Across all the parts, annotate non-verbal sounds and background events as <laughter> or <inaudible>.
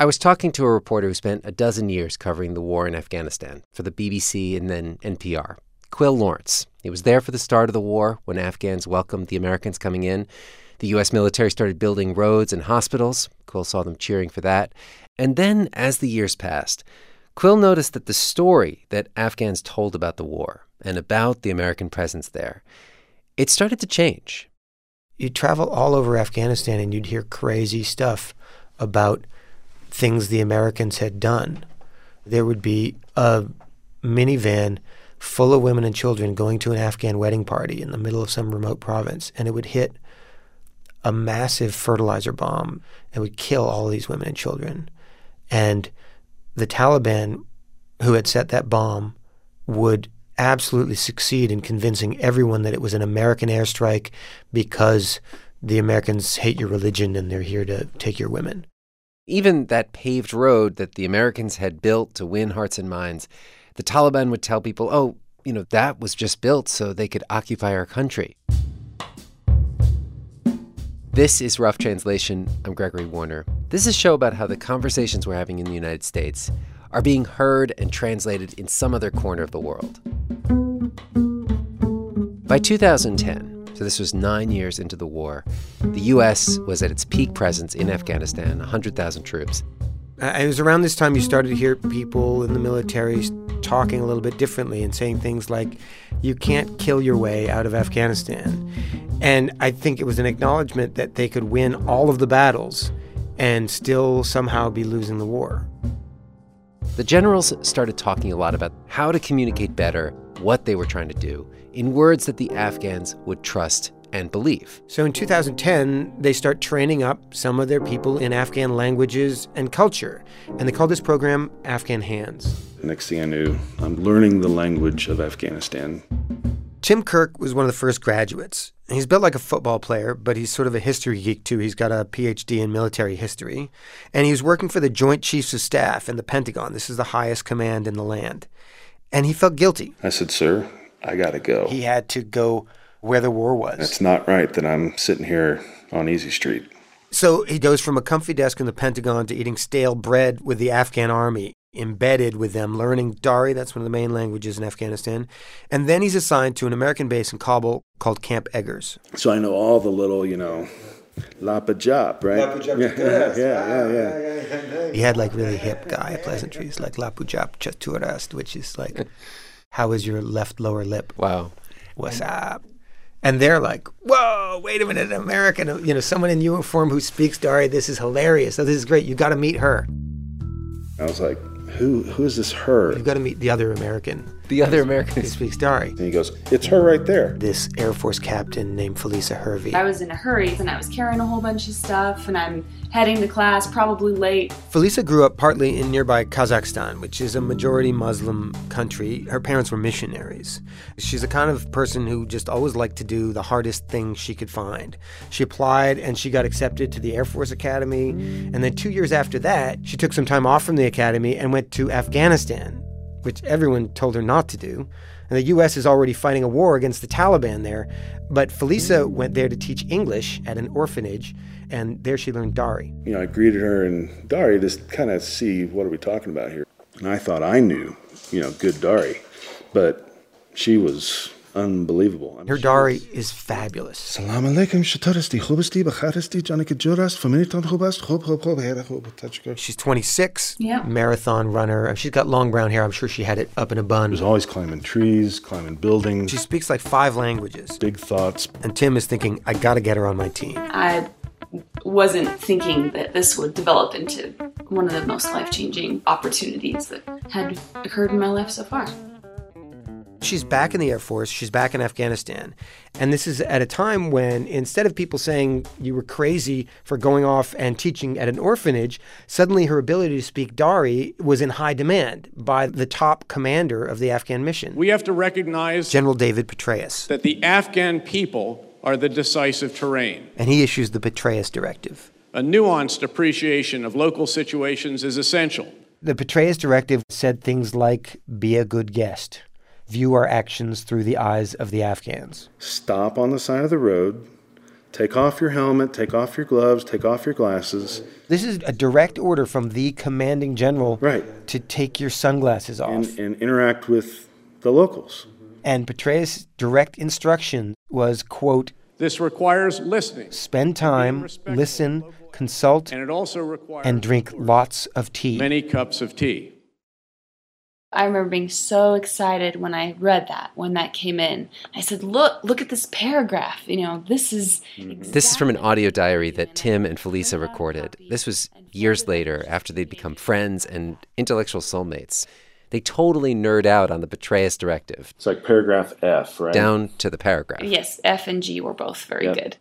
I was talking to a reporter who spent a dozen years covering the war in Afghanistan for the BBC and then NPR, Quil Lawrence. He was there for the start of the war when Afghans welcomed the Americans coming in. The U.S. military started building roads and hospitals. Quil saw them cheering for that. And then, as the years passed, Quil noticed that the story that Afghans told about the war and about the American presence there, it started to change. You'd travel all over Afghanistan and you'd hear crazy stuff about things the Americans had done. There would be a minivan full of women and children going to an Afghan wedding party in the middle of some remote province, and it would hit a massive fertilizer bomb and would kill all these women and children. And the Taliban, who had set that bomb, would absolutely succeed in convincing everyone that it was an American airstrike because the Americans hate your religion and they're here to take your women. Even that paved road that the Americans had built to win hearts and minds, the Taliban would tell people, oh, you know, that was just built so they could occupy our country. This is Rough Translation. I'm Gregory Warner. This is a show about how the conversations we're having in the United States are being heard and translated in some other corner of the world. By 2010, so this was nine years into the war, the U.S. was at its peak presence in Afghanistan 100,000 troops. Uh, it was around this time you started to hear people in the military talking a little bit differently and saying things like, you can't kill your way out of Afghanistan. And I think it was an acknowledgement that they could win all of the battles and still somehow be losing the war. The generals started talking a lot about how to communicate better what they were trying to do in words that the Afghans would trust and believe. So in 2010, they start training up some of their people in Afghan languages and culture, and they call this program Afghan Hands. Next thing I knew, I'm learning the language of Afghanistan. Tim Kirk was one of the first graduates. He's built like a football player, but he's sort of a history geek too. He's got a PhD in military history. And he was working for the Joint Chiefs of Staff in the Pentagon. This is the highest command in the land. And he felt guilty. I said, Sir, I got to go. He had to go where the war was. It's not right that I'm sitting here on Easy Street. So he goes from a comfy desk in the Pentagon to eating stale bread with the Afghan army, embedded with them, learning Dari, that's one of the main languages in Afghanistan. And then he's assigned to an American base in Kabul called Camp Eggers. So I know all the little, you know, Lapajap, right? Lapajap, yeah, yeah, ah, yeah, yeah, yeah. He had like really hip guy pleasantries like Lapujap Chaturast, which is like, how is your left lower lip? Wow. What's up? and they're like, "Whoa, wait a minute, an American, you know, someone in uniform who speaks Dari. This is hilarious. Oh, this is great. You got to meet her." I was like, "Who? Who is this her?" You got to meet the other American. The other American who speaks Dari. And he goes, "It's her right there." This Air Force captain named Felisa Hervey. I was in a hurry, and I was carrying a whole bunch of stuff, and I'm heading to class, probably late. Felisa grew up partly in nearby Kazakhstan, which is a majority Muslim country. Her parents were missionaries. She's the kind of person who just always liked to do the hardest thing she could find. She applied and she got accepted to the Air Force Academy. And then two years after that, she took some time off from the academy and went to Afghanistan, which everyone told her not to do. And the U.S. is already fighting a war against the Taliban there. But Felisa went there to teach English at an orphanage and there she learned Dari. You know, I greeted her in Dari to kind of see what are we talking about here. And I thought I knew, you know, good Dari, but she was unbelievable. I mean, Her Dari was... is fabulous. Salam alaikum, shataristi, khubasti, bakharisti, janike juras, faminitan khubast, khub, khub, khub, hera, khub, She's 26, yeah. marathon runner. She's got long brown hair. I'm sure she had it up in a bun. She was always climbing trees, climbing buildings. She speaks like five languages. Big thoughts. And Tim is thinking, I got to get her on my team. I wasn't thinking that this would develop into one of the most life changing opportunities that had occurred in my life so far. She's back in the Air Force, she's back in Afghanistan. And this is at a time when instead of people saying you were crazy for going off and teaching at an orphanage, suddenly her ability to speak Dari was in high demand by the top commander of the Afghan mission. We have to recognize General David Petraeus. That the Afghan people are the decisive terrain. And he issues the Petraeus Directive. A nuanced appreciation of local situations is essential. The Petraeus Directive said things like be a good guest, view our actions through the eyes of the Afghans. Stop on the side of the road, Take off your helmet, take off your gloves, take off your glasses, This is a direct order from the commanding general Right. to take your sunglasses off. and, and interact with the locals. And Petraeus' direct instruction was, quote, This requires listening, spend time, respectful listen, consult, and it also requires and drink lots of tea. many cups of tea. I remember being so excited when I read that, when that came in. I said, Look, look at this paragraph. You know, this is. Mm-hmm. This is from an audio diary that Tim and Felisa recorded. This was years later after they'd become friends and intellectual soulmates. They totally nerd out on the Petraeus directive, It's like paragraph F, right? down to the paragraph. Yes, F and G were both very Yep. good.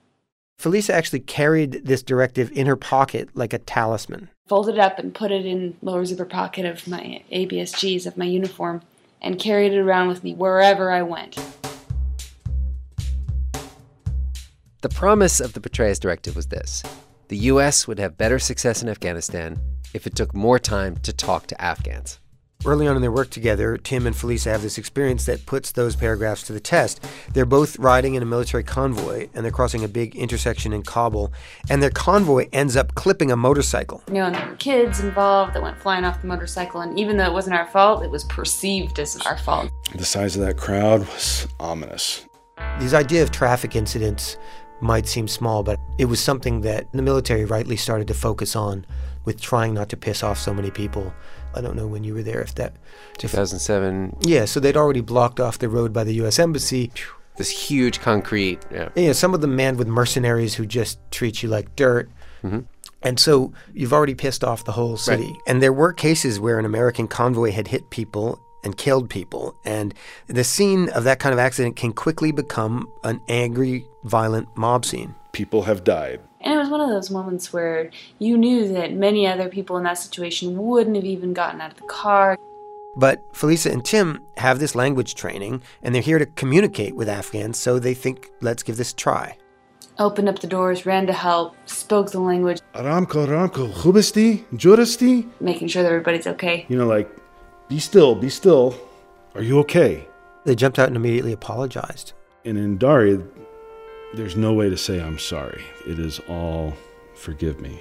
Felisa actually carried this directive in her pocket like a talisman. Folded it up and put it in lower zipper pocket of my ABSGs of my uniform and carried it around with me wherever I went. The promise of the Petraeus directive was this the U.S. would have better success in Afghanistan if it took more time to talk to Afghans. Early on in their work together, Tim and Felisa have this experience that puts those paragraphs to the test. They're both riding in a military convoy and they're crossing a big intersection in Kabul, and their convoy ends up clipping a motorcycle. You know, and there were kids involved that went flying off the motorcycle, and even though it wasn't our fault, it was perceived as our fault. The size of that crowd was ominous. This idea of traffic incidents might seem small, but it was something that the military rightly started to focus on with trying not to piss off so many people. I don't know when you were there if that. 2007, Yeah, so they'd already blocked off the road by the U.S. Embassy. this huge concrete. Yeah. You know, some of them manned with mercenaries who just treat you like dirt. Mm-hmm. And so you've already pissed off the whole city. Right. And there were cases where an American convoy had hit people and killed people. And the scene of that kind of accident can quickly become an angry, violent mob scene. People have died. And it was one of those moments where you knew that many other people in that situation wouldn't have even gotten out of the car. But Felisa and Tim have this language training and they're here to communicate with Afghans, so they think, let's give this a try. Opened up the doors, ran to help, spoke the language, Aramco, Aramco, Khubisti, Juristi. making sure that everybody's okay. You know, like, be still, be still. Are you okay? They jumped out and immediately apologized. And in Dari, there's no way to say I'm sorry. It is all forgive me.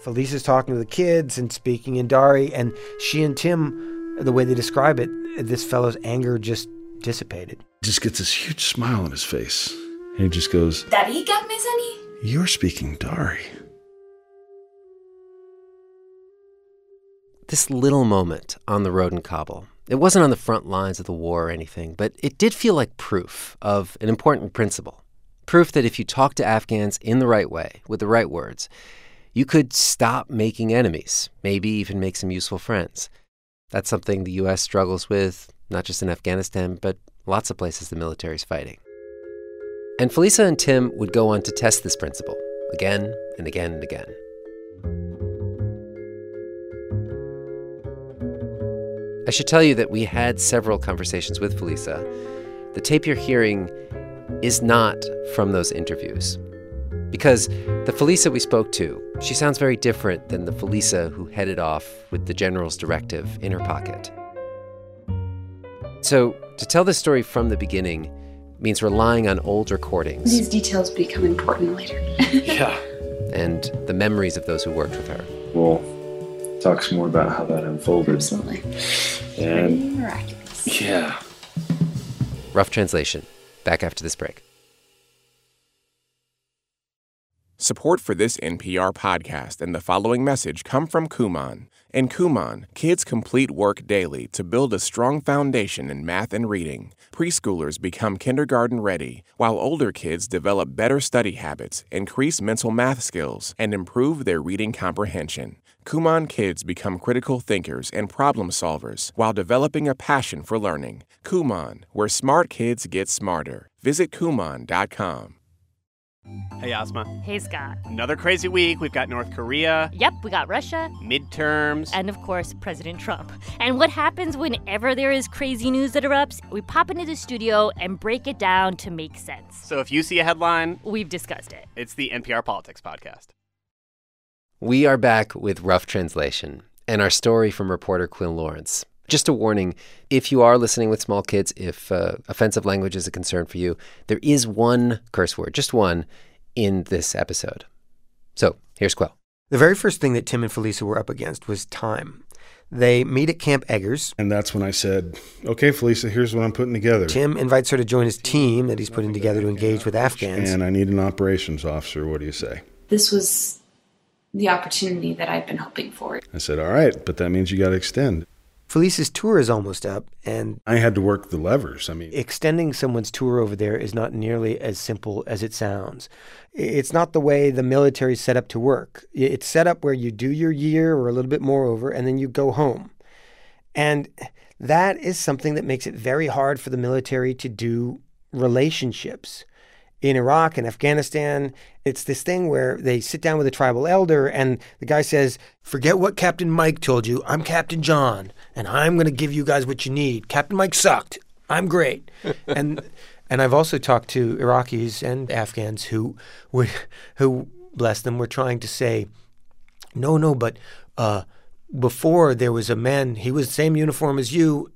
Felisa's talking to the kids and speaking in Dari, and she and Tim, the way they describe it, this fellow's anger just dissipated. Just gets this huge smile on his face. And he just goes, Daddy got me, Sunny? You're speaking Dari. This little moment on the road in Kabul, it wasn't on the front lines of the war or anything, but it did feel like proof of an important principle. Proof that if you talk to Afghans in the right way, with the right words, you could stop making enemies, maybe even make some useful friends. That's something the U.S. struggles with, not just in Afghanistan, but lots of places the military's fighting. And Felisa and Tim would go on to test this principle again and again and again. I should tell you that we had several conversations with Felisa. The tape you're hearing is not from those interviews. Because the Felisa we spoke to, she sounds very different than the Felisa who headed off with the general's directive in her pocket. So, to tell this story from the beginning means relying on old recordings These details become important later. <laughs> Yeah. and the memories of those who worked with her. Well, talks more about how that unfolded. Absolutely. And Miraculous. yeah, Rough translation. Back after this break. Support for this NPR podcast and the following message come from Kumon. In Kumon, kids complete work daily to build a strong foundation in math and reading. Preschoolers become kindergarten ready, while older kids develop better study habits, increase mental math skills, and improve their reading comprehension. Kumon kids become critical thinkers and problem solvers while developing a passion for learning. Kumon, where smart kids get smarter. Visit Kumon.com. Hey, Asma. Hey, Scott. Another crazy week. We've got North Korea, Yep, we got Russia, midterms. and of course, President Trump. And what happens whenever there is crazy news that erupts? We pop into the studio and break it down to make sense. So if you see a headline, We've discussed it. it's the NPR Politics Podcast. We are back with Rough Translation and our story from reporter Quil Lawrence. Just a warning if you are listening with small kids, if uh, offensive language is a concern for you, there is one curse word, just one, in this episode. So here's Quil. The very first thing that Tim and Felisa were up against was time. They meet at Camp Eggers. And that's when I said, okay, Felisa, here's what I'm putting together. Tim invites her to join his team that he's putting together to engage with Afghans. And I need an operations officer. What do you say? This was the opportunity that I've been hoping for. I said, all right, but that means you got to extend. Felisa's tour is almost up, and I had to work the levers. I mean, extending someone's tour over there is not nearly as simple as it sounds. It's not the way the military is set up to work. It's set up where you do your year or a little bit more over, and then you go home. And that is something that makes it very hard for the military to do relationships in Iraq and Afghanistan, it's this thing where they sit down with a tribal elder and the guy says, Forget what Captain Mike told you. I'm Captain John, and I'm going to give you guys what you need. Captain Mike sucked. I'm great. <laughs> and and I've also talked to Iraqis and Afghans who would, who bless them, were trying to say, No, no, but uh, before there was a man, he was the same uniform as you,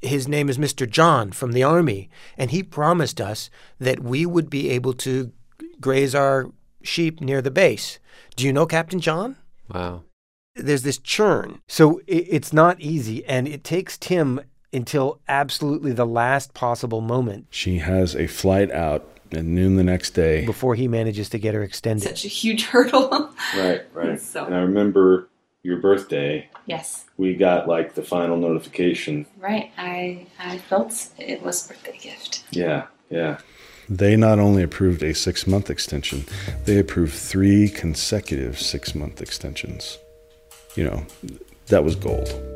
his name is Mr. John from the Army, and he promised us that we would be able to graze our sheep near the base. Do you know Captain John? Wow. There's this churn. So it's not easy, and it takes Tim until absolutely the last possible moment. She has a flight out at noon the next day. Before he manages to get her extended. Such a huge hurdle. right, right. <laughs> So. And I remember your birthday. Yes. We got like the final notification. Right. I I felt it was a birthday gift. Yeah, yeah. They not only approved a six month extension, they approved three consecutive six month extensions. You know, that was gold.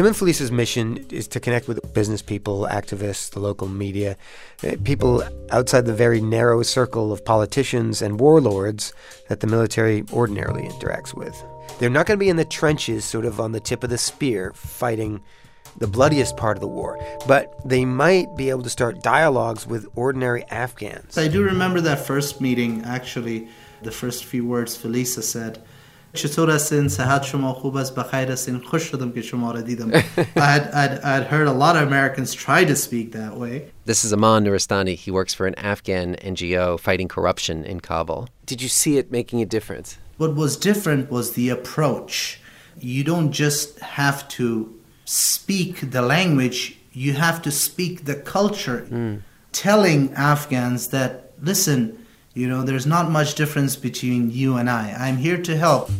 Tim and Felisa's mission is to connect with business people, activists, the local media, eh, people outside the very narrow circle of politicians and warlords that the military ordinarily interacts with. They're not going to be in the trenches, sort of on the tip of the spear, fighting the bloodiest part of the war, but they might be able to start dialogues with ordinary Afghans. I do remember that first meeting, actually, the first few words Felisa said. چطور هستین صحت شما خوب است بخیر هستین خوش شدم که شما را دیدم I'd, I'd, I'd heard a lot of Americans try to speak that way This is Aman Nuristani. He works for an Afghan NGO fighting corruption in Kabul. Did you see it making a difference? What was different was the approach. You don't just have to speak the language, you have to speak the culture. Mm. Telling Afghans that, listen, you know, there's not much difference between you and I. I'm here to help.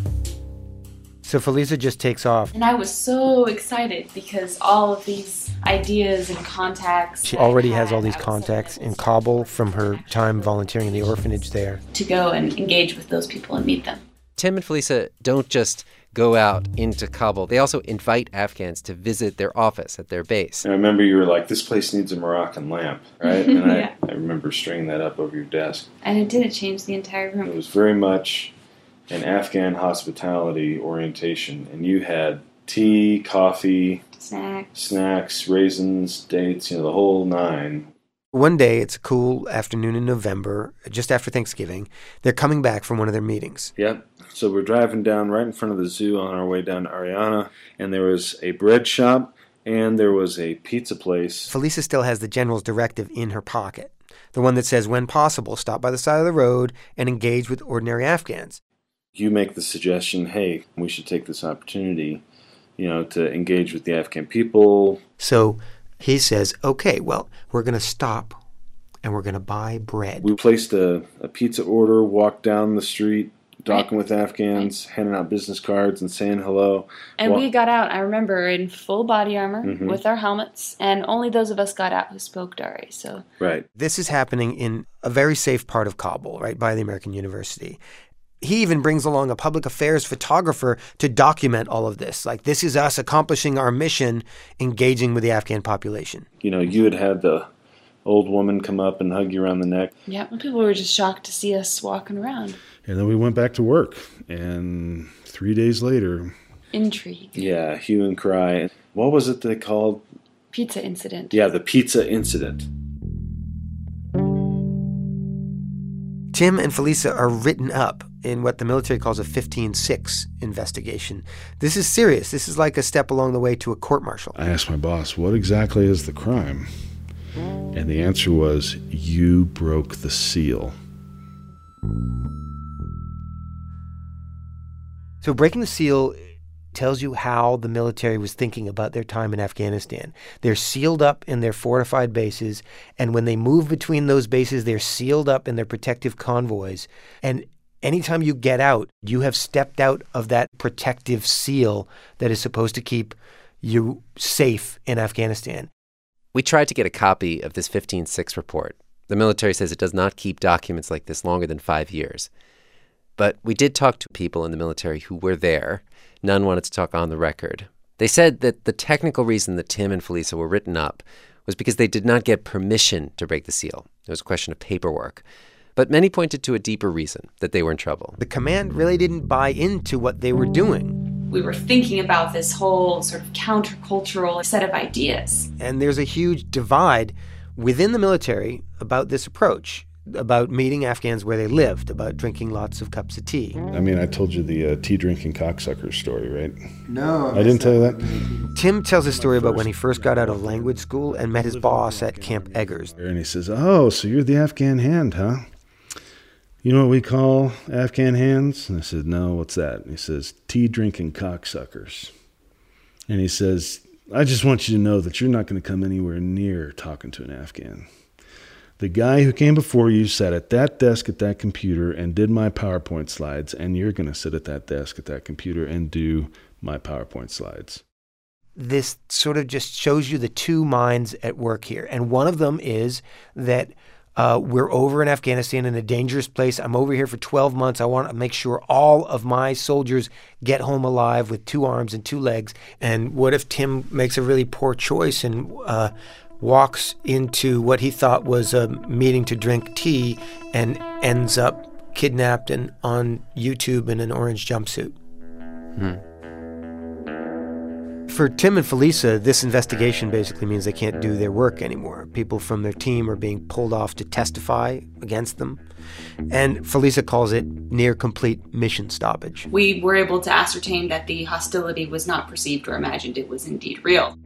So Felisa just takes off. And I was so excited because all of these ideas and contacts. She already has all these contacts in Kabul from her time volunteering in the orphanage there. To go and engage with those people and meet them. Tim and Felisa don't just go out into Kabul. They also invite Afghans to visit their office at their base. And I remember you were like, this place needs a Moroccan lamp, right? And <laughs> yeah. I, I remember stringing that up over your desk. And it did. It changed the entire room. It was very much an Afghan hospitality orientation. And you had tea, coffee, snacks, snacks, raisins, dates, you know, the whole nine. One day, it's a cool afternoon in November, just after Thanksgiving. They're coming back from one of their meetings. Yep. So we're driving down right in front of the zoo on our way down to Ariana, and there was a bread shop and there was a pizza place. Felisa still has the general's directive in her pocket, the one that says, when possible, stop by the side of the road and engage with ordinary Afghans. You make the suggestion, hey, we should take this opportunity, you know, to engage with the Afghan people. So he says, okay, well, we're going to stop and we're going to buy bread. We placed a, a pizza order, walked down the street, talking with Afghans, handing out business cards and saying hello. And well, we got out, I remember, in full body armor mm-hmm. with our helmets, and only those of us got out who spoke Dari. So Right. This is happening in a very safe part of Kabul, right, by the American University. He even brings along a public affairs photographer to document all of this. Like, this is us accomplishing our mission, engaging with the Afghan population. You know, you had had the old woman come up and hug you around the neck. Yeah, people were just shocked to see us walking around. And then we went back to work. And three days later, intrigue. Yeah, hue and cry. What was it they called? Pizza incident. Yeah, the pizza incident. Tim and Felisa are written up in what the military calls a 15-6 investigation. This is serious. This is like a step along the way to a court martial. I asked my boss, what exactly is the crime? And the answer was, You broke the seal. So breaking the seal tells you how the military was thinking about their time in Afghanistan. They're sealed up in their fortified bases, and when they move between those bases, they're sealed up in their protective convoys. And anytime you get out, you have stepped out of that protective seal that is supposed to keep you safe in Afghanistan. We tried to get a copy of this 15-6 report. The military says it does not keep documents like this longer than five years. But we did talk to people in the military who were there. None wanted to talk on the record. They said that the technical reason that Tim and Felisa were written up was because they did not get permission to break the seal. It was a question of paperwork. But many pointed to a deeper reason that they were in trouble. The command really didn't buy into what they were doing. We were thinking about this whole sort of countercultural set of ideas. And there's a huge divide within the military about this approach about meeting Afghans where they lived, about drinking lots of cups of tea. I mean, I told you the uh, tea drinking cocksucker story, right? No. I didn't tell you that? Tim tells a story about when he first got out of language school and met his boss at Camp Eggers. And he says, Oh, so you're the Afghan hand, huh? You know what we call Afghan hands? And I said, No, what's that? And he says, Tea drinking cocksuckers. And he says, I just want you to know that you're not going to come anywhere near talking to an Afghan. The guy who came before you sat at that desk at that computer and did my PowerPoint slides, and you're going to sit at that desk at that computer and do my PowerPoint slides. This sort of just shows you the two minds at work here. And one of them is that uh, we're over in Afghanistan in a dangerous place. I'm over here for 12 months. I want to make sure all of my soldiers get home alive with two arms and two legs. And what if Tim makes a really poor choice and uh, walks into what he thought was a meeting to drink tea and ends up kidnapped and on YouTube in an orange jumpsuit. Hmm. For Tim and Felisa, this investigation basically means they can't do their work anymore. People from their team are being pulled off to testify against them. And Felisa calls it near complete mission stoppage. We were able to ascertain that the hostility was not perceived or imagined, it was indeed real.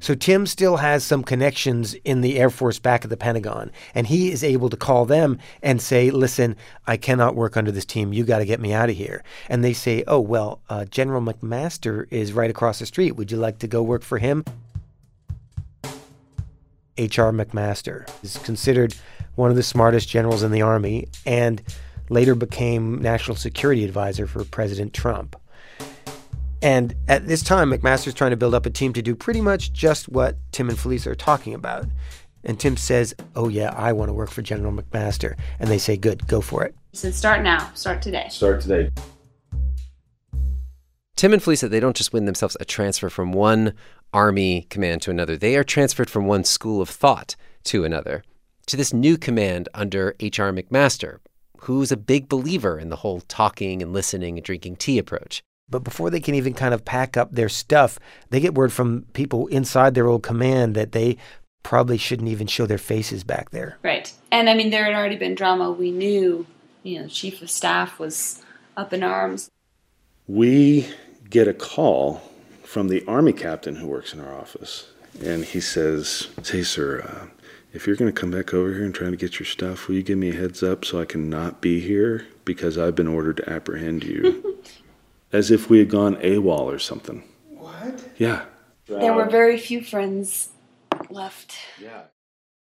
So Tim still has some connections in the Air Force back at the Pentagon, and he is able to call them and say, "Listen, I cannot work under this team. You got to get me out of here." And they say, "Oh well, uh, General McMaster is right across the street. Would you like to go work for him?" H.R. McMaster is considered one of the smartest generals in the Army, and later became national security advisor for President Trump. And at this time, McMaster's trying to build up a team to do pretty much just what Tim and Felisa are talking about. And Tim says, Oh, yeah, I want to work for General McMaster. And they say, Good, go for it. He said, Start now, start today. Start today. Tim and Felisa, they don't just win themselves a transfer from one army command to another. They are transferred from one school of thought to another, to this new command under H.R. McMaster, who's a big believer in the whole talking and listening and drinking tea approach. But before they can even kind of pack up their stuff, they get word from people inside their old command that they probably shouldn't even show their faces back there. Right. And I mean, there had already been drama. We knew, you know, chief of staff was up in arms. We get a call from the army captain who works in our office, and he says, "Hey, sir, uh, if you're going to come back over here and try to get your stuff, will you give me a heads up so I can not be here because I've been ordered to apprehend you." <laughs> As if we had gone AWOL or something. What? Yeah. There were very few friends left. Yeah.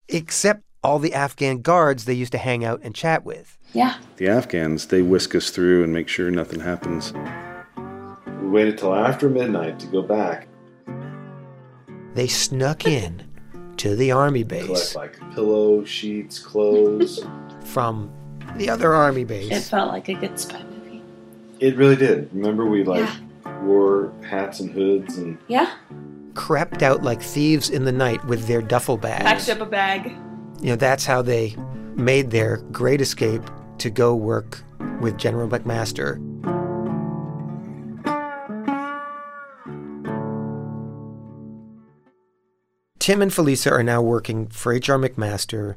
Except all the Afghan guards they used to hang out and chat with. Yeah. The Afghans, they whisk us through and make sure nothing happens. We waited till after midnight to go back. They snuck in to the army base. Collect base like pillow, sheets, clothes. <laughs> from the other army base. It felt like a good spy movie. It really did. Remember we like Yeah. wore hats and hoods and Yeah. Crept out like thieves in the night with their duffel bags. Packed up a bag. You know, that's how they made their great escape to go work with General McMaster. Tim and Felisa are now working for H.R. McMaster,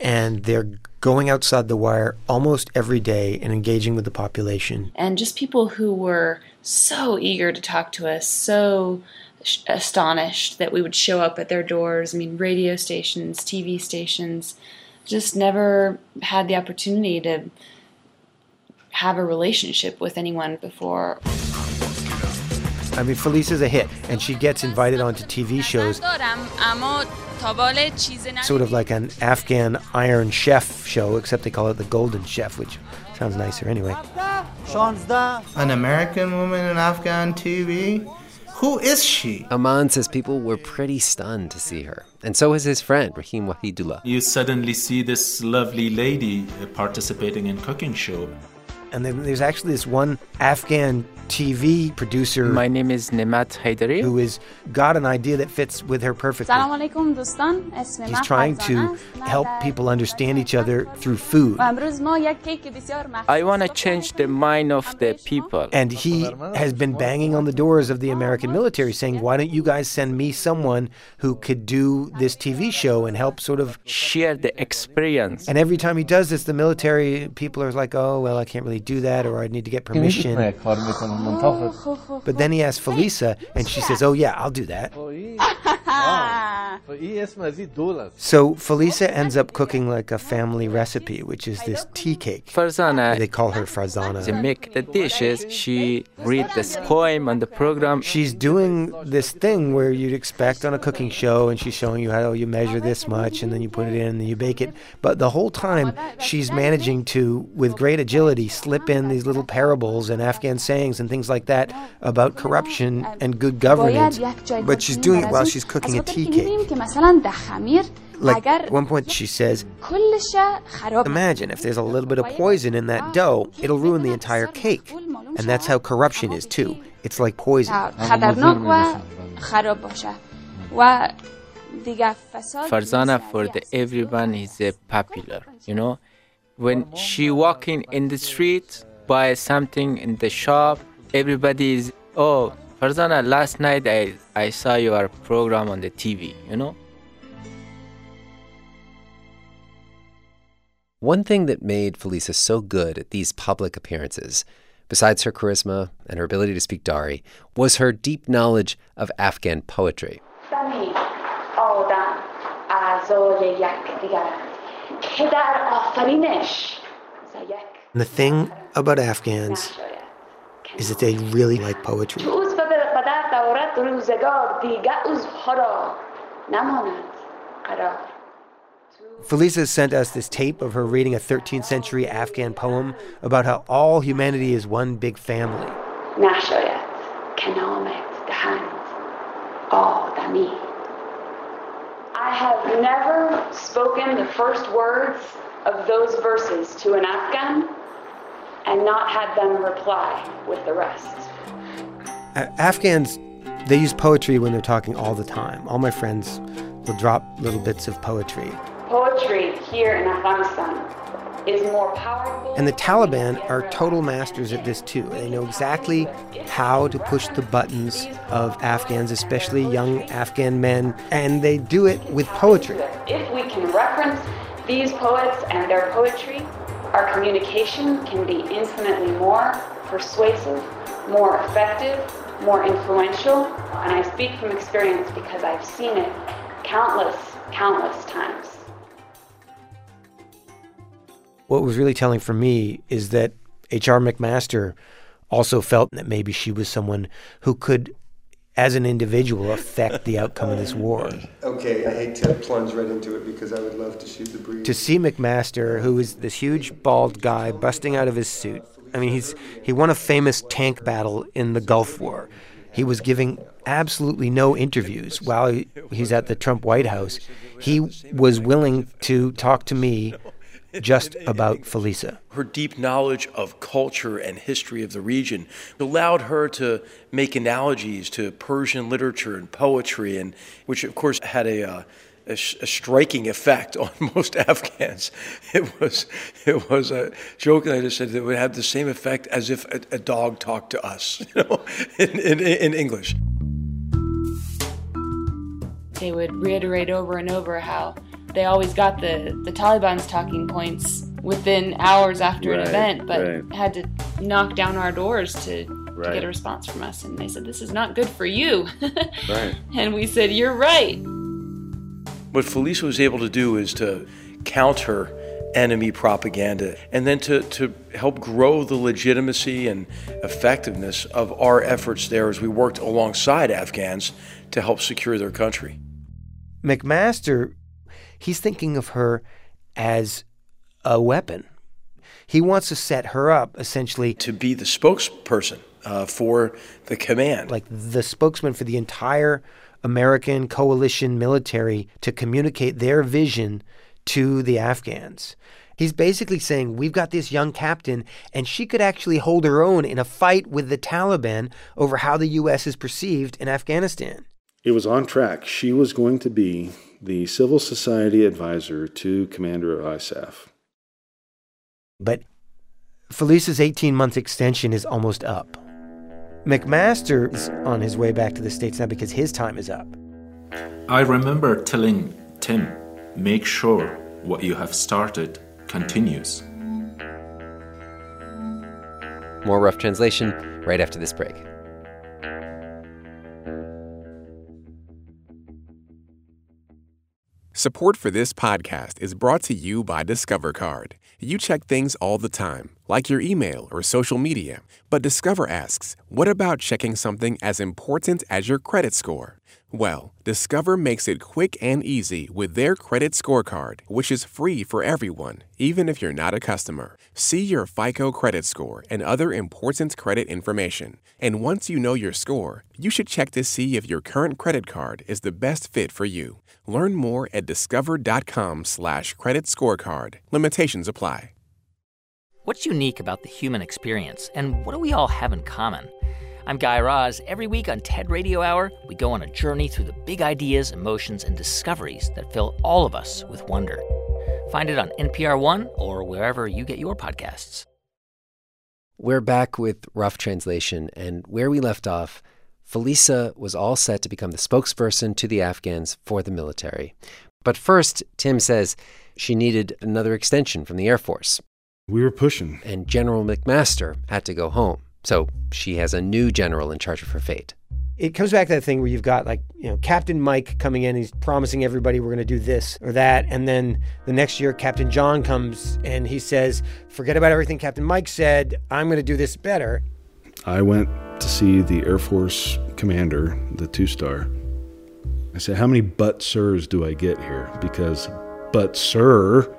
and they're going outside the wire almost every day and engaging with the population. And just people who were so eager to talk to us, so sh- astonished that we would show up at their doors. I mean, radio stations, TV stations, just never had the opportunity to have a relationship with anyone before. I mean, Felisa's a hit, and she gets invited onto TV shows, sort of like an Afghan Iron Chef show, except they call it the Golden Chef, which sounds nicer anyway. An American woman in Afghan TV? Who is she? Aman says people were pretty stunned to see her, and so is his friend, Rahim Wahidullah. You suddenly see this lovely lady participating in cooking show. And then there's actually this one Afghan TV producer. My name is Nemat Haidari. Who has got an idea that fits with her perfectly. He's trying to help people understand each other through food. I want to change the mind of the people. And he has been banging on the doors of the American military saying, why don't you guys send me someone who could do this TV show and help sort of share the experience? And every time he does this, the military people are like, oh, well, I can't really do that or I need to get permission. <laughs> But then he asks Felisa, and she says, "Oh yeah, I'll do that." <laughs> So Felisa ends up cooking like a family recipe, which is this tea cake. Farzana, they call her Farzana. To make the dishes, she read this poem on the program. She's doing this thing where you'd expect on a cooking show, and she's showing you how you measure this much, and then you put it in, and then you bake it. But the whole time, she's managing to, with great agility, slip in these little parables and Afghan sayings and things like that about corruption and good governance. But she's doing it while she's cooking a tea cake. Like at one point she says, Imagine if there's a little bit of poison in that dough, it'll ruin the entire cake. And that's how corruption is too. It's like poison. Farzana for the everyone is uh, popular, you know. When she walking in the street, buy something in the shop, everybody is, oh, Farzana, last night I, I saw your program on the TV, you know? One thing that made Felisa so good at these public appearances, besides her charisma and her ability to speak Dari, was her deep knowledge of Afghan poetry. The thing about Afghans is that they really like poetry. Felisa sent us this tape of her reading a 13th century Afghan poem about how all humanity is one big family. I have never spoken the first words of those verses to an Afghan and not had them reply with the rest. Afghans, they use poetry when they're talking all the time. All my friends will drop little bits of poetry. Poetry here in Afghanistan is more powerful. And the Taliban are total masters at this too. They know exactly how to push the buttons of Afghans, especially young Afghan men, and they do it with poetry. If we can reference these poets and their poetry, our communication can be infinitely more persuasive, more effective, more influential. And I speak from experience because I've seen it countless, countless times. What was really telling for me is that H.R. McMaster also felt that maybe she was someone who could as an individual affect the outcome of this war. Okay, I hate to plunge right into it because I would love to shoot the breeze. To see McMaster, who is this huge bald guy busting out of his suit. I mean, he's he won a famous tank battle in the Gulf War. He was giving absolutely no interviews while he's at the Trump White House. He was willing to talk to me just <laughs> about Felisa. Her deep knowledge of culture and history of the region allowed her to make analogies to Persian literature and poetry, and which of course had a, uh, a, a, striking effect on <laughs> most Afghans. It was it was a joke that I just said that it would have the same effect as if a, a dog talked to us, <laughs> you know, in, in, in English. They would reiterate over and over how they always got the, the Taliban's talking points within hours after right, an event, but right. had to knock down our doors to to get a response from us. And they said, This is not good for you. <laughs> Right. and we said, You're right. What Felisa was able to do is to counter enemy propaganda and then to, to help grow the legitimacy and effectiveness of our efforts there as we worked alongside Afghans to help secure their country. McMaster, he's thinking of her as a weapon. He wants to set her up essentially to be the spokesperson uh, for the command. Like the spokesman for the entire American coalition military to communicate their vision to the Afghans. He's basically saying, We've got this young captain, and she could actually hold her own in a fight with the Taliban over how the U.S. is perceived in Afghanistan. It was on track. She was going to be the civil society advisor to Commander of ISAF. But Felisa's 18 month extension is almost up. McMaster is on his way back to the States now because his time is up. I remember telling Tim, make sure what you have started continues. More rough translation right after this break. Support for this podcast is brought to you by Discover Card. You check things all the time, like your email or social media, but Discover asks, what about checking something as important as your credit score? Well, Discover makes it quick and easy with their credit scorecard, which is free for everyone, even if you're not a customer. See your FICO credit score and other important credit information. And once you know your score, you should check to see if your current credit card is the best fit for you. Learn more at discover.com slash credit scorecard. Limitations apply. What's unique about the human experience, and what do we all have in common? I'm Guy Raz. Every week on TED Radio Hour, we go on a journey through the big ideas, emotions, and discoveries that fill all of us with wonder. Find it on NPR One or wherever you get your podcasts. We're back with Rough Translation, and where we left off, Felisa was all set to become the spokesperson to the Afghans for the military. But first, Tim says she needed another extension from the Air Force. We were pushing. And General McMaster had to go home. So she has a new general in charge of her fate. It comes back to that thing where you've got like, you know, Captain Mike coming in, he's promising everybody we're going to do this or that. And then the next year, Captain John comes and he says, forget about everything Captain Mike said. I'm going to do this better. I went to see the Air Force commander, the two star. I said, How many but sirs do I get here? Because, but sir,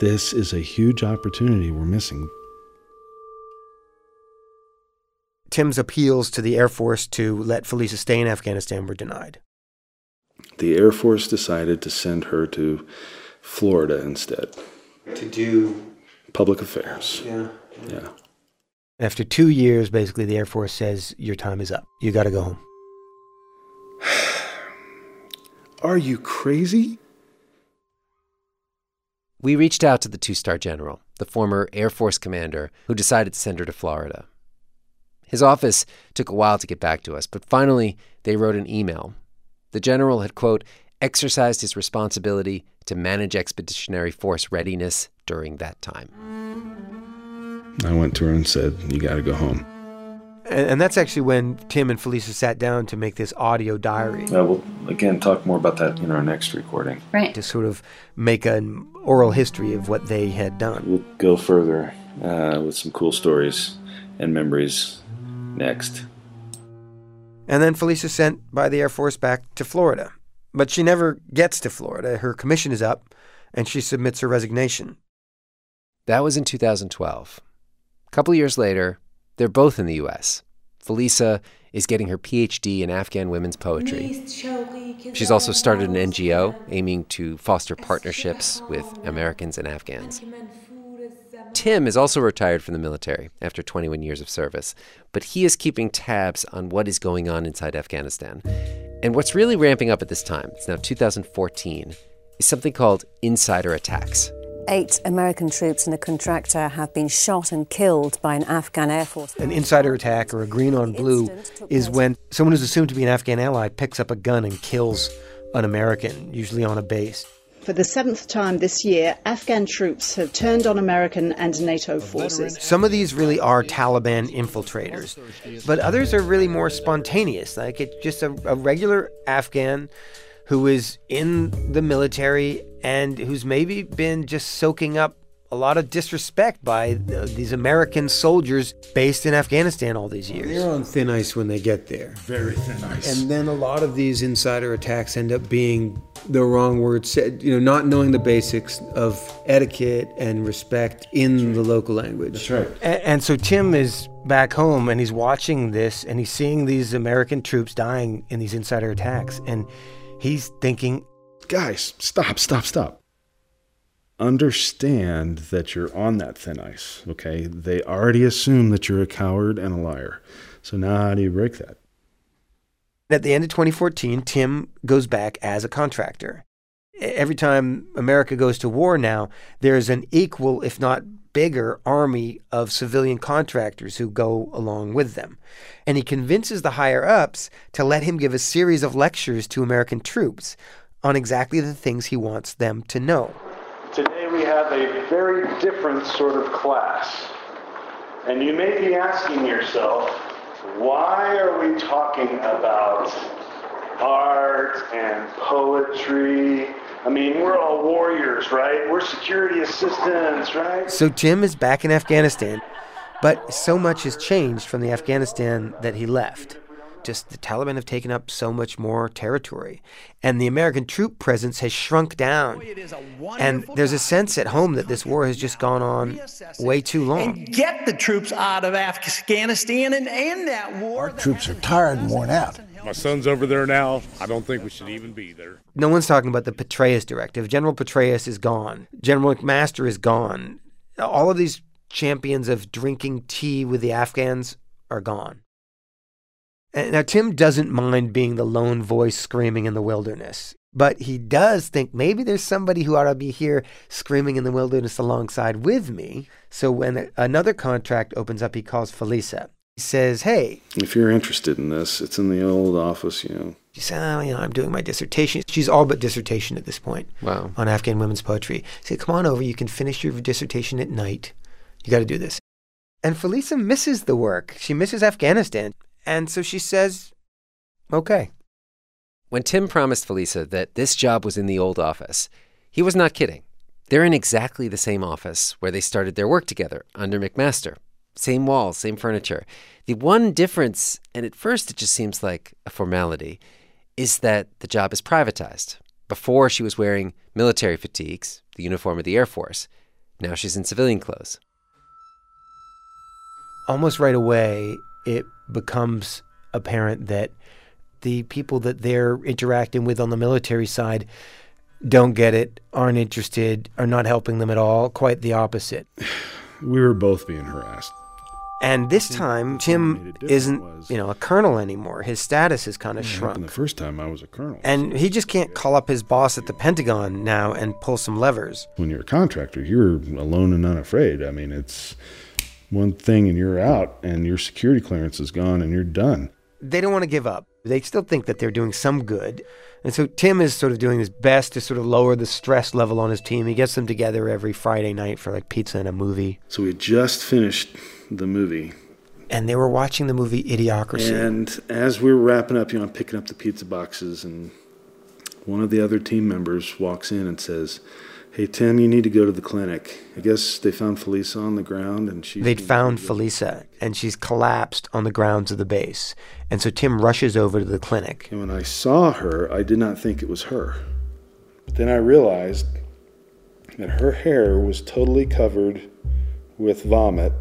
this is a huge opportunity we're missing. Tim's appeals to the Air Force to let Felisa stay in Afghanistan were denied. The Air Force decided to send her to Florida instead. To do Public affairs. Yeah. Yeah. After two years, basically, the Air Force says, Your time is up. You got to go home. <sighs> Are you crazy? We reached out to the two star general, the former Air Force commander, who decided to send her to Florida. His office took a while to get back to us, but finally they wrote an email. The general had, quote, exercised his responsibility to manage expeditionary force readiness during that time. I went to her and said, You got to go home. And, and that's actually when Tim and Felisa sat down to make this audio diary. Uh, we'll again talk more about that in our next recording. Right. To sort of make an oral history of what they had done. We'll go further uh, with some cool stories and memories next. And then Felisa sent by the Air Force back to Florida. But she never gets to Florida. Her commission is up, and she submits her resignation. That was in 2012. A couple years later, they're both in the U.S. Felisa is getting her PhD in Afghan women's poetry. She's also started an NGO aiming to foster partnerships with Americans and Afghans. Tim is also retired from the military after 21 years of service, but he is keeping tabs on what is going on inside Afghanistan. And what's really ramping up at this time, it's now 2014, is something called insider attacks. Eight American troops and a contractor have been shot and killed by an Afghan Air Force. An insider attack or a green on blue is when someone who's assumed to be an Afghan ally picks up a gun and kills an American, usually on a base. For the seventh time this year, Afghan troops have turned on American and NATO forces. Some of these really are Taliban infiltrators, but others are really more spontaneous. Like it's just a, a regular Afghan who is in the military and who's maybe been just soaking up a lot of disrespect by uh, these American soldiers based in Afghanistan all these years. They're on thin ice when they get there. Very thin ice. And then a lot of these insider attacks end up being the wrong word said, you know, not knowing the basics of etiquette and respect in the local language. That's right. And, and so Tim is back home and he's watching this and he's seeing these American troops dying in these insider attacks. And he's thinking, guys, stop, stop, stop. Understand that you're on that thin ice, okay? They already assume that you're a coward and a liar. So now how do you break that? At the end of 2014, Tim goes back as a contractor. Every time America goes to war now, there's an equal, if not bigger, army of civilian contractors who go along with them. And he convinces the higher ups to let him give a series of lectures to American troops on exactly the things he wants them to know. We have a very different sort of class. And you may be asking yourself, why are we talking about art and poetry? I mean, we're all warriors, right? We're security assistants, right? So Tim is back in Afghanistan, but so much has changed from the Afghanistan that he left. Just the Taliban have taken up so much more territory, and the American troop presence has shrunk down. And there's a sense at home that this war has just gone on way too long. And get the troops out of Afghanistan and end that war. Our troops are tired and worn out. My son's over there now. I don't think we should even be there. No one's talking about the Petraeus directive. General Petraeus is gone. General McMaster is gone. All of these champions of drinking tea with the Afghans are gone. Now, Tim doesn't mind being the lone voice screaming in the wilderness, but he does think maybe there's somebody who ought to be here screaming in the wilderness alongside with me. So when another contract opens up, he calls Felisa. He says, Hey. If you're interested in this, it's in the old office, you know. She said, oh, you know, I'm doing my dissertation. She's all but dissertation at this point. Wow. On Afghan women's poetry. He said, come on over. You can finish your dissertation at night. You got to do this. And Felisa misses the work. She misses Afghanistan. And so she says, okay. When Tim promised Felisa that this job was in the old office, he was not kidding. They're in exactly the same office where they started their work together under McMaster. Same walls, same furniture. The one difference, and at first it just seems like a formality, is that the job is privatized. Before she was wearing military fatigues, the uniform of the Air Force. Now she's in civilian clothes. Almost right away, it becomes apparent that the people that they're interacting with on the military side don't get it, aren't interested, are not helping them at all. Quite the opposite. <sighs> We were both being harassed. And this time, Tim isn't, you know, a colonel anymore. His status has kind of shrunk. The first time I was a colonel. And he just can't call up his boss at the Pentagon now and pull some levers. When you're a contractor, you're alone and unafraid. I mean, it's one thing and you're out, and your security clearance is gone, and you're done. They don't want to give up. They still think that they're doing some good. And so Tim is sort of doing his best to sort of lower the stress level on his team. He gets them together every Friday night for like pizza and a movie. So we had just finished the movie. And they were watching the movie Idiocracy. And as we were wrapping up, you know, I'm picking up the pizza boxes, and one of the other team members walks in and says, Hey, Tim, you need to go to the clinic. I guess they found Felisa on the ground, and she. They'd found Felisa, and she's collapsed on the grounds of the base. And so Tim rushes over to the clinic. And when I saw her, I did not think it was her. But then I realized that her hair was totally covered with vomit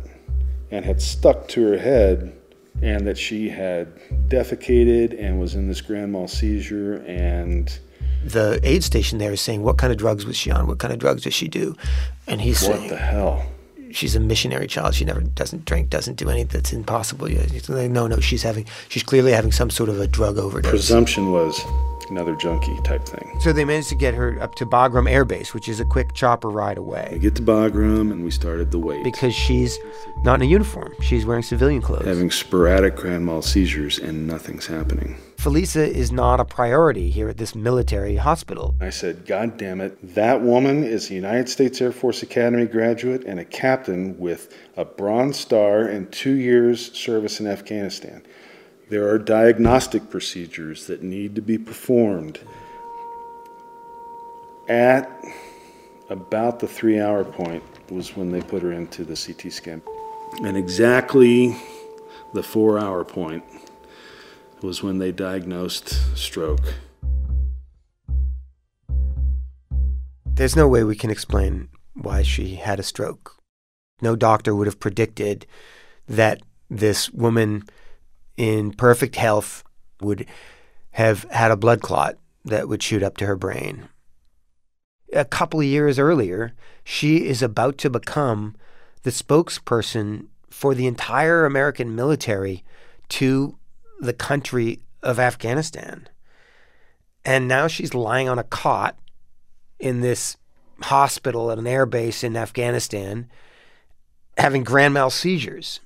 and had stuck to her head, and that she had defecated and was in this grand mal seizure and the aid station there is saying, "What kind of drugs was she on? What kind of drugs does she do?" And he's what saying, the hell? She's a missionary child. She never doesn't drink, doesn't do anything that's impossible. He's like, no, no, she's having, she's clearly having some sort of a drug overdose. Presumption was another junkie type thing. So they managed to get her up to Bagram Air Base, which is a quick chopper ride away. We get to Bagram and we started the wait. Because she's not in a uniform. She's wearing civilian clothes. Having sporadic grand mal seizures and nothing's happening. Felisa is not a priority here at this military hospital. I said, God damn it, that woman is a United States Air Force Academy graduate and a captain with a Bronze Star and two years service in Afghanistan. There are diagnostic procedures that need to be performed at about the three hour point was when they put her into the CT scan. And exactly the four hour point was when they diagnosed stroke. There's no way we can explain why she had a stroke. No doctor would have predicted that this woman in perfect health would have had a blood clot that would shoot up to her brain. A couple of years earlier, she is about to become the spokesperson for the entire American military to the country of Afghanistan. And now she's lying on a cot in this hospital at an air base in Afghanistan having grand mal seizures.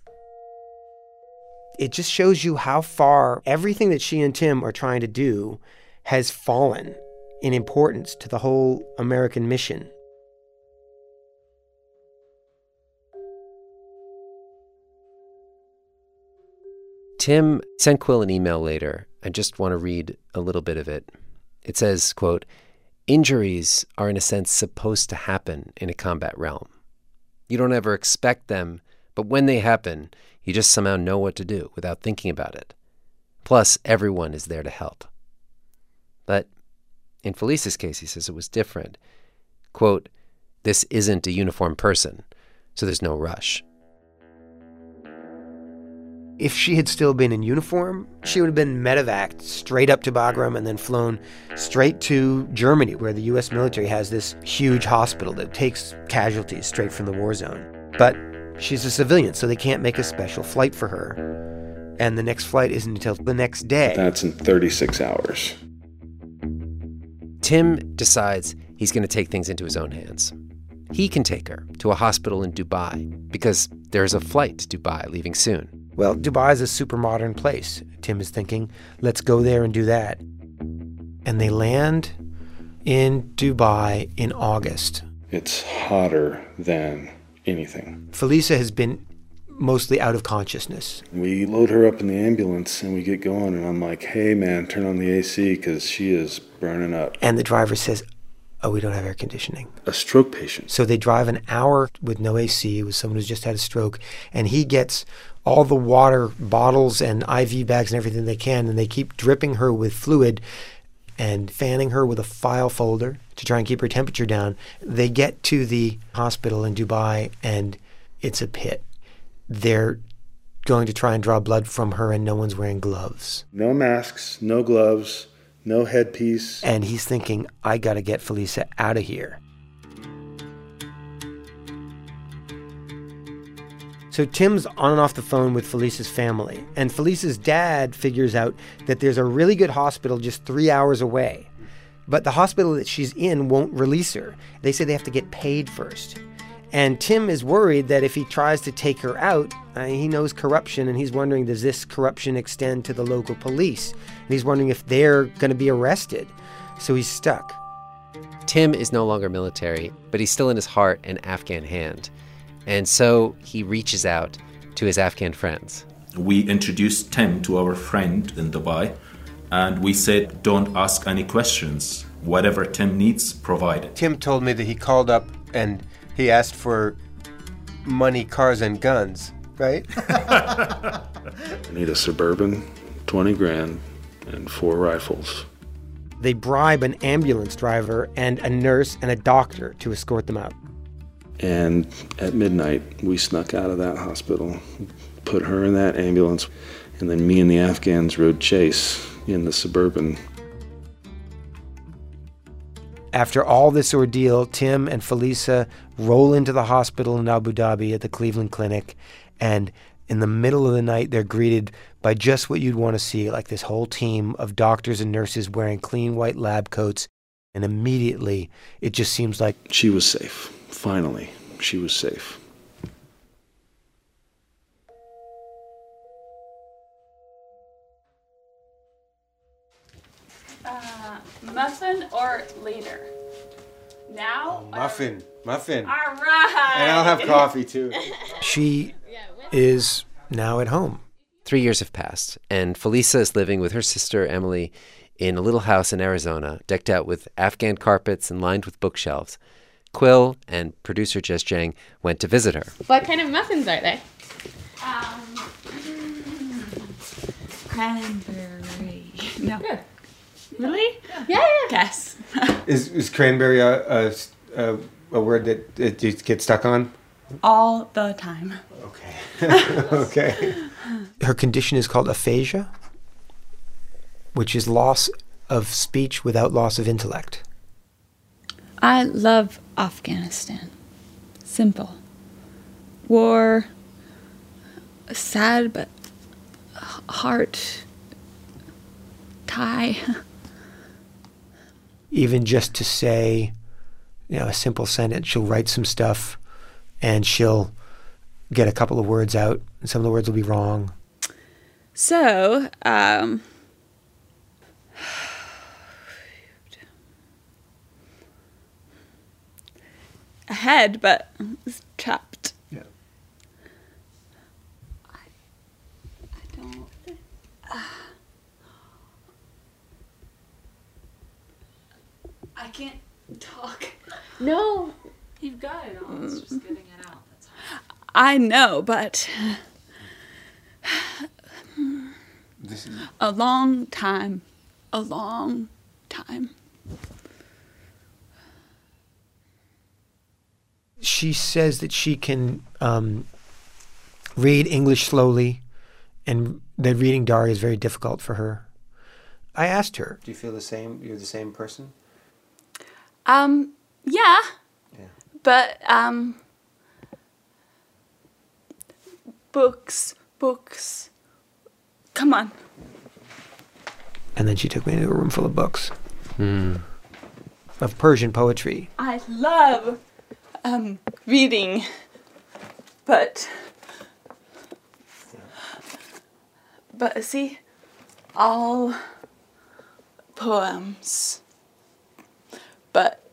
It just shows you how far everything that she and Tim are trying to do has fallen in importance to the whole American mission. Tim sent Quil an email later. I just want to read a little bit of it. It says, quote, Injuries are in a sense supposed to happen in a combat realm. You don't ever expect them, but when they happen, you just somehow know what to do without thinking about it. Plus, everyone is there to help. But in Felisa's case, he says it was different. Quote, This isn't a uniform person, so there's no rush. If she had still been in uniform, she would have been medevaced straight up to Bagram and then flown straight to Germany, where the U.S. military has this huge hospital that takes casualties straight from the war zone. But she's a civilian, so they can't make a special flight for her. And the next flight isn't until the next day. That's in 36 hours. Tim decides he's going to take things into his own hands. He can take her to a hospital in Dubai because there's a flight to Dubai leaving soon. Well, Dubai is a super modern place. Tim is thinking, let's go there and do that. And they land in Dubai in August. It's hotter than anything. Felisa has been mostly out of consciousness. We load her up in the ambulance and we get going, and I'm like, hey man, turn on the AC because she is burning up. And the driver says, oh, we don't have air conditioning. A stroke patient. So they drive an hour with no AC with someone who's just had a stroke, and he gets all the water bottles and IV bags and everything they can, and they keep dripping her with fluid and fanning her with a file folder to try and keep her temperature down. They get to the hospital in Dubai, and it's a pit. They're going to try and draw blood from her, and no one's wearing gloves. No masks, no gloves, no headpiece. And he's thinking, I got to get Felisa out of here. So Tim's on and off the phone with Felisa's family, and Felisa's dad figures out that there's a really good hospital just three hours away. But the hospital that she's in won't release her. They say they have to get paid first. And Tim is worried that if he tries to take her out, uh, he knows corruption, and he's wondering does this corruption extend to the local police? And he's wondering if they're going to be arrested. So he's stuck. Tim is no longer military, but he's still in his heart an Afghan hand. And so he reaches out to his Afghan friends. We introduced Tim to our friend in Dubai, and we said, don't ask any questions. Whatever Tim needs, provide it. Tim told me that he called up and he asked for money, cars, and guns, right? I <laughs> need a suburban, 20 grand, and four rifles. They bribe an ambulance driver and a nurse and a doctor to escort them out. And at midnight, we snuck out of that hospital, put her in that ambulance, and then me and the Afghans rode chase in the suburban. After all this ordeal, Tim and Felisa roll into the hospital in Abu Dhabi at the Cleveland Clinic, and in the middle of the night, they're greeted by just what you'd want to see like this whole team of doctors and nurses wearing clean white lab coats. And immediately, it just seems like she was safe. Finally, she was safe. Uh, muffin or later. Now, oh, Muffin, muffin. all right. And I'll have coffee too. <laughs> She is now at home. Three years have passed, and Felisa is living with her sister Emily in a little house in Arizona, decked out with Afghan carpets and lined with bookshelves. Quil and producer Jess Jiang went to visit her. What kind of muffins are they? Um, cranberry. No. Really? Yeah, yeah. Guess. <laughs> Is, is cranberry a, a, a, a word that it just gets stuck on? All the time. Okay. <laughs> okay. Her condition is called aphasia, which is loss of speech without loss of intellect. I love Afghanistan. Simple. War. Sad but heart. Tie. <laughs> Even just to say, you know, a simple sentence, she'll write some stuff and she'll get a couple of words out, and some of the words will be wrong. So, um. Ahead, but it's trapped. Yeah. I can't talk. No. You've got it all. It's just getting it out. That's all. I know, but This is a long time. A long time. She says that she can um, read English slowly and that reading Dari is very difficult for her. I asked her, Do you feel the same? You're the same person? Um, yeah. But, um, books, books. Come on. and then she took me into a room full of books Hmm. of Persian poetry. I love, um, reading. But, but see, all poems. But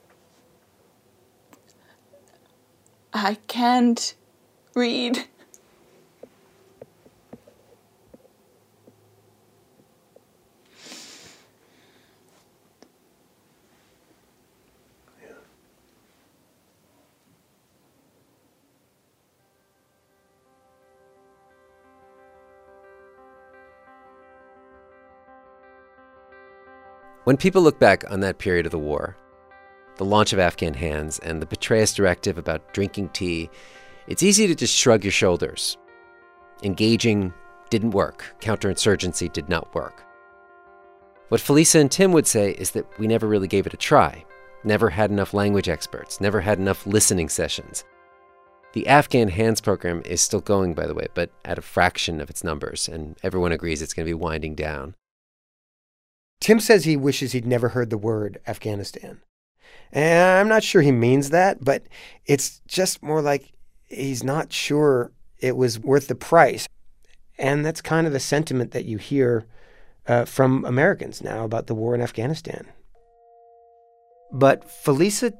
I can't read. When people look back on that period of the war, the launch of Afghan Hands and the Petraeus directive about drinking tea, it's easy to just shrug your shoulders. Engaging didn't work, counterinsurgency did not work. What Felisa and Tim would say is that we never really gave it a try, never had enough language experts, never had enough listening sessions. The Afghan Hands program is still going, by the way, but at a fraction of its numbers, and everyone agrees it's going to be winding down. Tim says he wishes he'd never heard the word Afghanistan. And I'm not sure he means that, but it's just more like he's not sure it was worth the price. And that's kind of the sentiment that you hear uh, from Americans now about the war in Afghanistan. But Felisa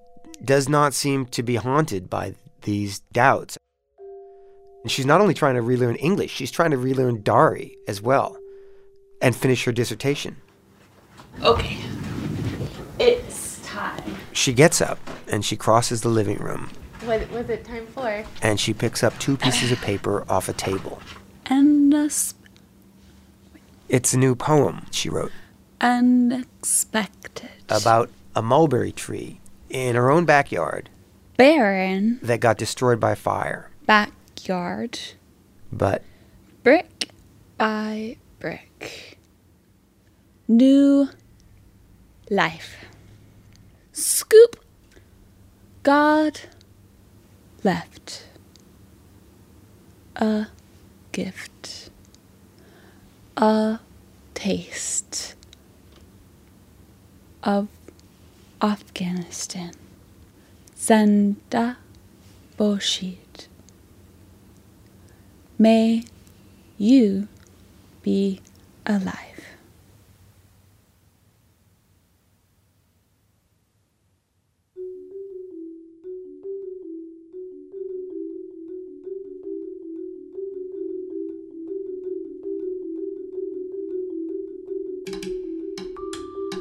does not seem to be haunted by these doubts. And she's not only trying to relearn English, she's trying to relearn Dari as well and finish her dissertation. Okay. It's time. She gets up and she crosses the living room What was it time for? and she picks up two pieces of paper off a table. And a sp- It's a new poem she wrote unexpected. about a mulberry tree in her own backyard Barren that got destroyed by fire. backyard. But Brick by brick. New life. Scoop. God left. A gift. A taste of Afghanistan. Zanda Boshid. May you be alive.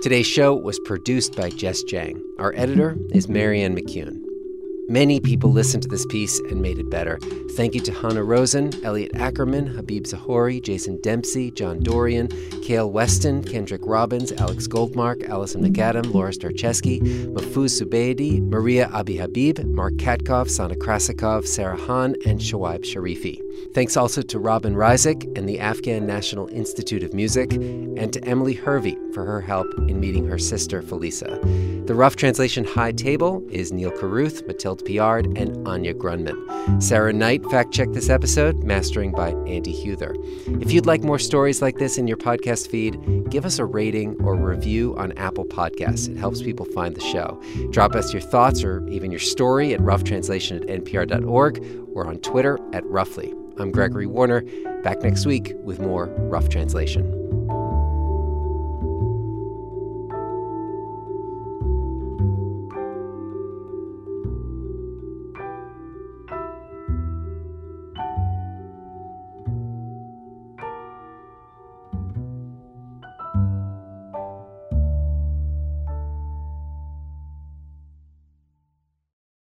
Today's show was produced by Jess Jiang. Our editor is Marianne McCune. Many people listened to this piece and made it better. Thank you to Hannah Rosen, Elliot Ackerman, Habib Zahori, Jason Dempsey, John Dorian, Kale Weston, Kendrick Robbins, Alex Goldmark, Allison McAdam, Laura Starcheski, Mahfouz Zubeidi, Maria Abi Habib, Mark Katkov, Sana Krasikov, Sarah Hahn, and Shoaib Sharifi. Thanks also to Robin Reisig and the Afghan National Institute of Music, and to Emily Hervey for her help in meeting her sister, Felisa. The Rough Translation High Table is Neal Carruth, Mathilde Piard, and Anya Grundmann. Sarah Knight fact checked this episode, mastering by Andy Huether. If you'd like more stories like this in your podcast feed, give us a rating or review on Apple Podcasts. It helps people find the show. Drop us your thoughts or even your story at roughtranslation at npr.org or on Twitter at roughly. I'm Gregory Warner, back next week with more Rough Translation.